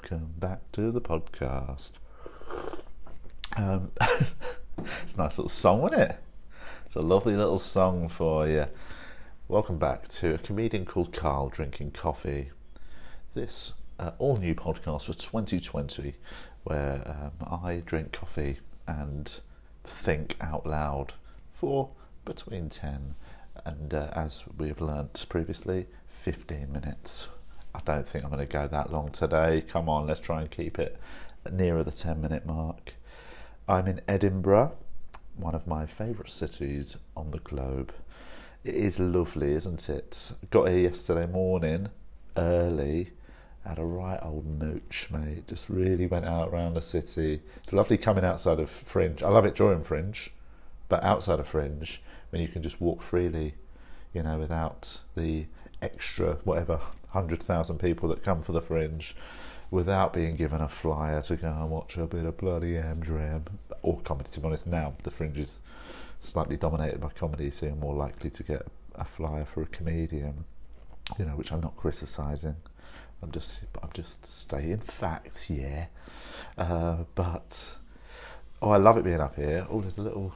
Welcome back to the podcast. Um, it's a nice little song, isn't it? It's a lovely little song for you. Welcome back to a comedian called Carl drinking coffee. This uh, all new podcast for 2020, where um, I drink coffee and think out loud for between 10 and, uh, as we've learnt previously, 15 minutes. I don't think I'm going to go that long today. Come on, let's try and keep it nearer the 10 minute mark. I'm in Edinburgh, one of my favourite cities on the globe. It is lovely, isn't it? Got here yesterday morning, early, had a right old nooch, mate. Just really went out around the city. It's lovely coming outside of Fringe. I love it during Fringe, but outside of Fringe, when you can just walk freely, you know, without the extra whatever hundred thousand people that come for the fringe without being given a flyer to go and watch a bit of bloody Amdram or comedy. To be honest, now the fringe is slightly dominated by comedy, so you're more likely to get a flyer for a comedian. You know, which I'm not criticising. I'm just, I'm just stating facts, yeah. Uh, but oh, I love it being up here. Oh, there's a little.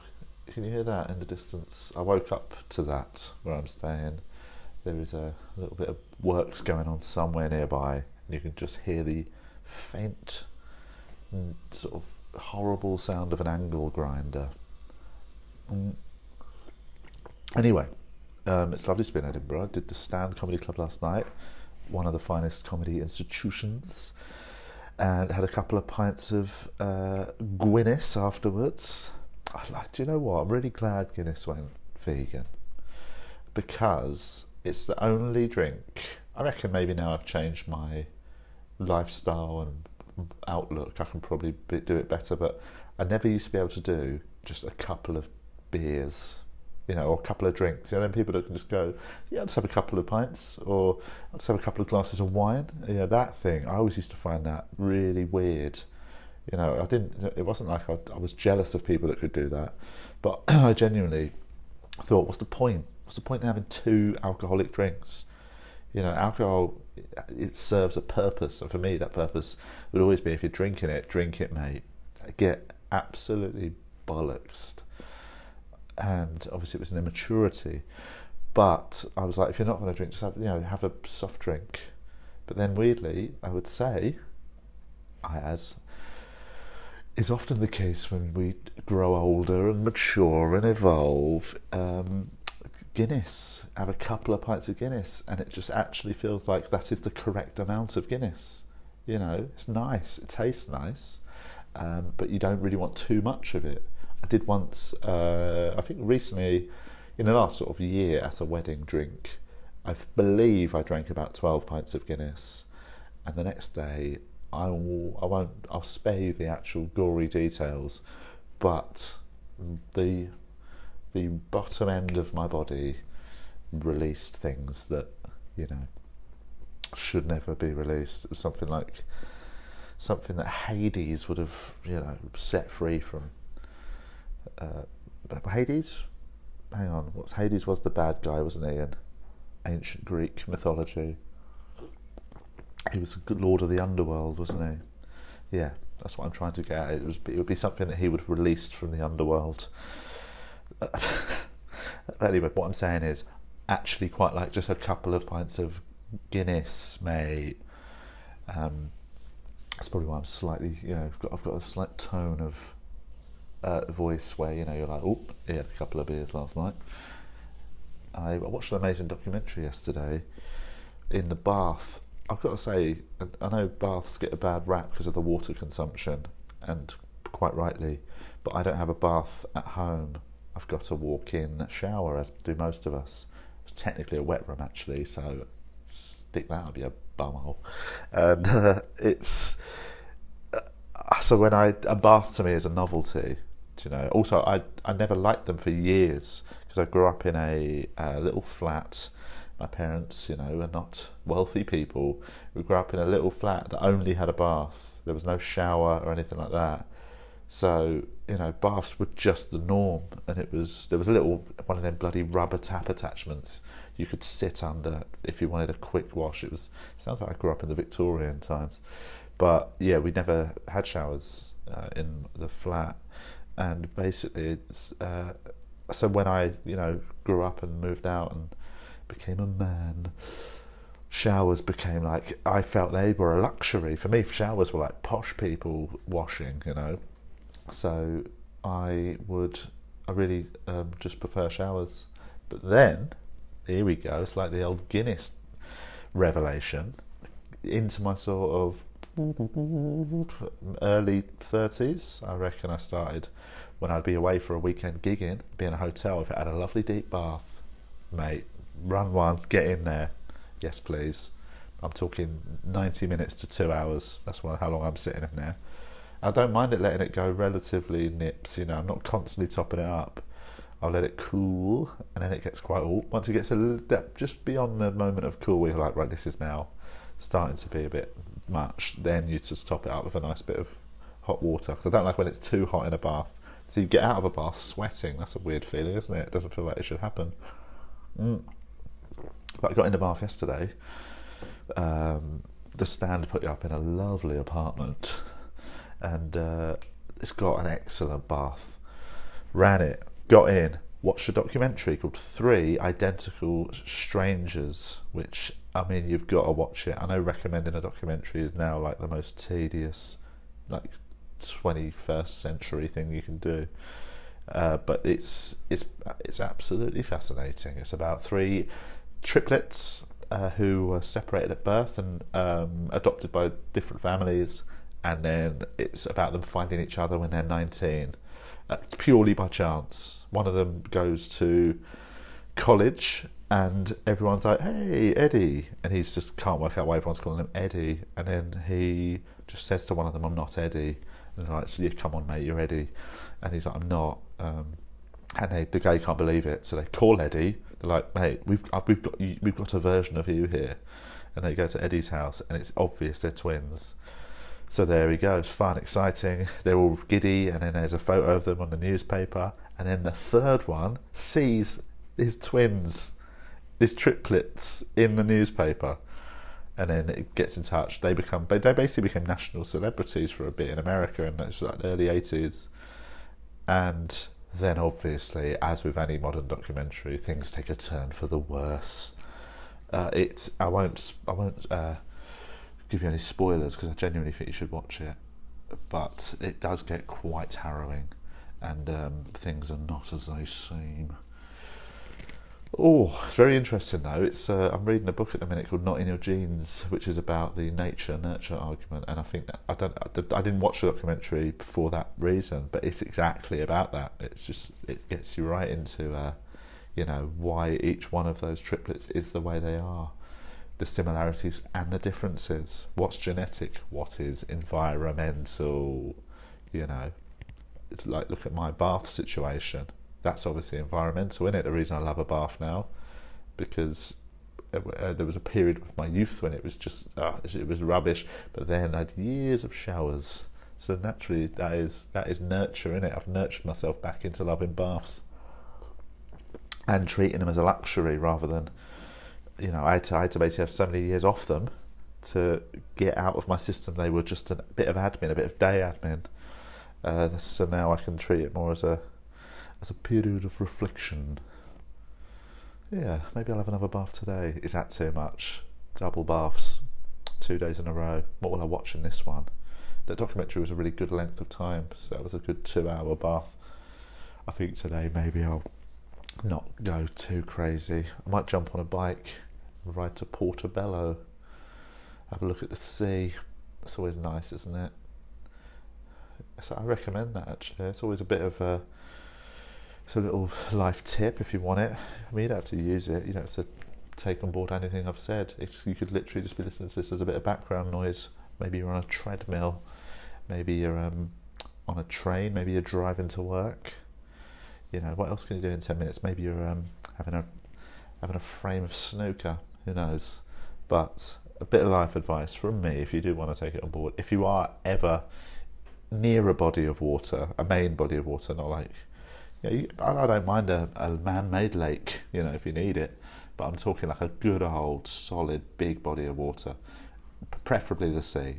Can you hear that in the distance? I woke up to that where I'm staying there is a little bit of works going on somewhere nearby, and you can just hear the faint, sort of horrible sound of an angle grinder. Mm. Anyway, um, it's lovely to be in Edinburgh. I did the Stand Comedy Club last night, one of the finest comedy institutions, and had a couple of pints of uh, Guinness afterwards. I like, do you know what? I'm really glad Guinness went vegan because it's the only drink. I reckon maybe now I've changed my lifestyle and outlook. I can probably do it better, but I never used to be able to do just a couple of beers, you know, or a couple of drinks. You know, people that can just go, yeah, I'll just have a couple of pints, or I'll just have a couple of glasses of wine. You know, that thing. I always used to find that really weird. You know, I didn't. It wasn't like I, I was jealous of people that could do that, but I genuinely thought, what's the point? What's the point in having two alcoholic drinks? You know, alcohol it serves a purpose, and for me, that purpose would always be if you're drinking it, drink it, mate. Get absolutely bollocksed, and obviously it was an immaturity. But I was like, if you're not going to drink, just have you know have a soft drink. But then weirdly, I would say, as is often the case when we grow older and mature and evolve. Um, Guinness, have a couple of pints of Guinness, and it just actually feels like that is the correct amount of Guinness. You know, it's nice, it tastes nice, um, but you don't really want too much of it. I did once, uh, I think recently, in the last sort of year at a wedding drink, I believe I drank about 12 pints of Guinness, and the next day I will, I won't, I'll spare you the actual gory details, but the the bottom end of my body released things that you know should never be released. Something like something that Hades would have you know set free from. Uh, Hades, hang on, what's Hades was the bad guy, wasn't he? In ancient Greek mythology, he was a good lord of the underworld, wasn't he? Yeah, that's what I'm trying to get. At. It was it would be something that he would have released from the underworld anyway, what I'm saying is actually quite like just a couple of pints of Guinness, mate. Um, that's probably why I'm slightly, you know, I've got, I've got a slight tone of uh, voice where you know you're like, oh, yeah, a couple of beers last night. I watched an amazing documentary yesterday in the bath. I've got to say, I know baths get a bad rap because of the water consumption, and quite rightly, but I don't have a bath at home. I've got a walk-in shower, as do most of us. It's technically a wet room actually, so stick that up your bumhole. And uh, it's uh, so when I a bath to me is a novelty. you know? Also, I I never liked them for years because I grew up in a, a little flat. My parents, you know, are not wealthy people. We grew up in a little flat that only had a bath. There was no shower or anything like that. So you know, baths were just the norm, and it was there was a little one of them bloody rubber tap attachments you could sit under if you wanted a quick wash. It was sounds like I grew up in the Victorian times, but yeah, we never had showers uh, in the flat, and basically, it's, uh, so when I you know grew up and moved out and became a man. Showers became like I felt they were a luxury for me. Showers were like posh people washing, you know. So I would, I really um, just prefer showers. But then, here we go. It's like the old Guinness revelation into my sort of early 30s. I reckon I started when I'd be away for a weekend gigging, be in a hotel if it had a lovely deep bath. Mate, run one, get in there. Yes, please. I'm talking 90 minutes to two hours. That's how long I'm sitting in there. I don't mind it letting it go relatively nips, you know, I'm not constantly topping it up. I'll let it cool, and then it gets quite old. Once it gets a little depth, just beyond the moment of cool, you're like, right, this is now starting to be a bit much, then you just top it up with a nice bit of hot water. Because I don't like when it's too hot in a bath. So you get out of a bath sweating. That's a weird feeling, isn't it? It doesn't feel like it should happen. Mm. But I got in the bath yesterday. Um, the stand put you up in a lovely apartment and uh, it's got an excellent bath. Ran it, got in, watched a documentary called Three Identical Strangers, which I mean you've got to watch it. I know recommending a documentary is now like the most tedious, like twenty first century thing you can do. Uh, but it's it's it's absolutely fascinating. It's about three triplets uh, who were separated at birth and um, adopted by different families and then it's about them finding each other when they're 19 uh, purely by chance. One of them goes to college and everyone's like hey eddie. And he's just can't work out why everyone's calling him eddie. And then he just says to one of them i'm not eddie. And they're like yeah, come on mate you're eddie. And he's like i'm not. Um, and they, the guy can't believe it. So they call eddie. They're like mate we've, we've got we've got a version of you here. And they go to eddie's house and it's obvious they're twins so there we go. It's fun, exciting. They're all giddy, and then there's a photo of them on the newspaper. And then the third one sees his twins, his triplets, in the newspaper. And then it gets in touch. They become they basically became national celebrities for a bit in America in the like early eighties. And then obviously, as with any modern documentary, things take a turn for the worse. Uh, it I won't I won't uh, give you any spoilers because I genuinely think you should watch it. But it does get quite harrowing, and um, things are not as they seem. Oh, it's very interesting though. It's uh, I'm reading a book at the minute called "Not in Your Genes," which is about the nature nurture argument, and I think that I don't I didn't watch the documentary for that reason, but it's exactly about that. It's just it gets you right into, uh, you know, why each one of those triplets is the way they are the similarities and the differences. What's genetic? What is environmental? You know, it's like look at my bath situation. That's obviously environmental, isn't it? The reason I love a bath now, because uh, there was a period of my youth when it was just uh, it was rubbish, but then I had years of showers. So naturally, that is that is nurture in it. I've nurtured myself back into loving baths and treating them as a luxury rather than you know, I had, to, I had to basically have so many years off them to get out of my system. They were just a bit of admin, a bit of day admin. Uh, so now I can treat it more as a as a period of reflection. Yeah, maybe I'll have another bath today. Is that too much? Double baths, two days in a row. What will I watch in this one? The documentary was a really good length of time, so that was a good two-hour bath. I think today maybe I'll not go too crazy. I might jump on a bike, ride to Portobello, have a look at the sea. It's always nice, isn't it? So I recommend that actually. It's always a bit of a it's a little life tip if you want it. I mean, you don't have to use it. You don't have to take on board anything I've said. It's, you could literally just be listening to this as a bit of background noise. Maybe you're on a treadmill. Maybe you're um, on a train. Maybe you're driving to work you know, what else can you do in ten minutes? Maybe you're um, having a having a frame of snooker. Who knows? But a bit of life advice from me, if you do want to take it on board, if you are ever near a body of water, a main body of water, not like, you know, you, I don't mind a, a man-made lake, you know, if you need it, but I'm talking like a good old solid big body of water, preferably the sea.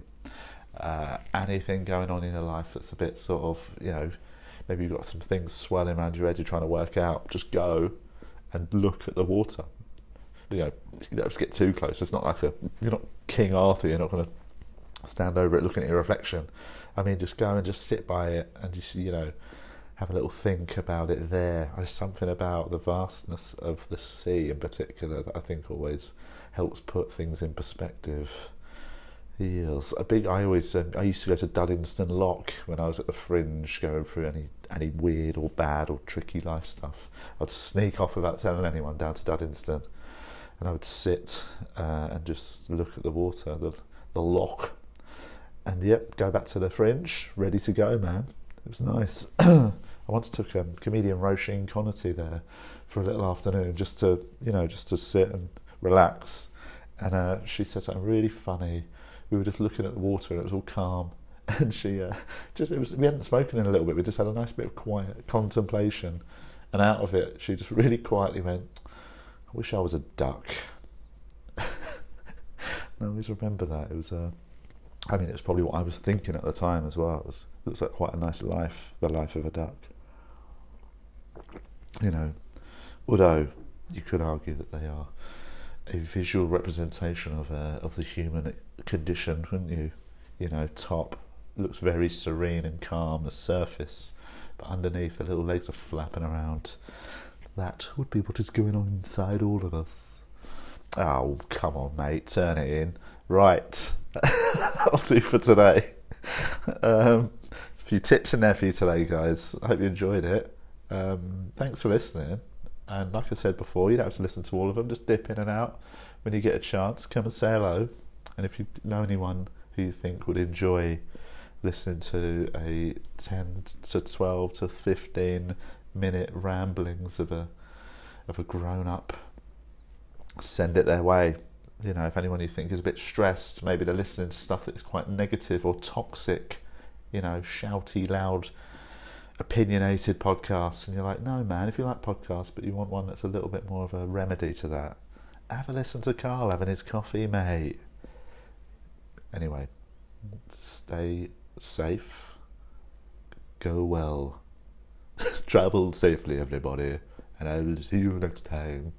Uh, anything going on in your life that's a bit sort of, you know, maybe you've got some things swelling around your head you're trying to work out, just go and look at the water. You know, you don't have to get too close. It's not like a, you're not King Arthur, you're not going to stand over it looking at your reflection. I mean, just go and just sit by it and just, you know, have a little think about it there. There's something about the vastness of the sea in particular that I think always helps put things in perspective. Yes, a big. I always. Um, I used to go to Duddingston Loch when I was at the Fringe, going through any any weird or bad or tricky life stuff. I'd sneak off without telling anyone down to Duddingston, and I would sit uh, and just look at the water, the the lock, and yep, go back to the Fringe, ready to go, man. It was nice. I once took um, comedian Roisin Conaty there for a little afternoon, just to you know, just to sit and relax. And uh, she said something really funny we were just looking at the water and it was all calm. And she uh, just, it was, we hadn't spoken in a little bit, we just had a nice bit of quiet contemplation. And out of it, she just really quietly went, I wish I was a duck. I always remember that. It was, uh, I mean, it was probably what I was thinking at the time as well. It, was, it looks like quite a nice life, the life of a duck. You know, although you could argue that they are a visual representation of uh, of the human condition, wouldn't you? You know, top looks very serene and calm, the surface, but underneath the little legs are flapping around. That would be what is going on inside all of us. Oh, come on, mate, turn it in. Right, I'll do for today. Um, a few tips in there for you today, guys. I hope you enjoyed it. Um, thanks for listening. And like I said before, you don't have to listen to all of them. Just dip in and out when you get a chance. Come and say hello. And if you know anyone who you think would enjoy listening to a 10 to 12 to 15 minute ramblings of a of a grown up, send it their way. You know, if anyone you think is a bit stressed, maybe they're listening to stuff that's quite negative or toxic, you know, shouty, loud opinionated podcasts, and you're like, no, man, if you like podcasts, but you want one that's a little bit more of a remedy to that, have a listen to Carl having his coffee, mate. Anyway, stay safe, go well, travel safely, everybody, and I will see you next time.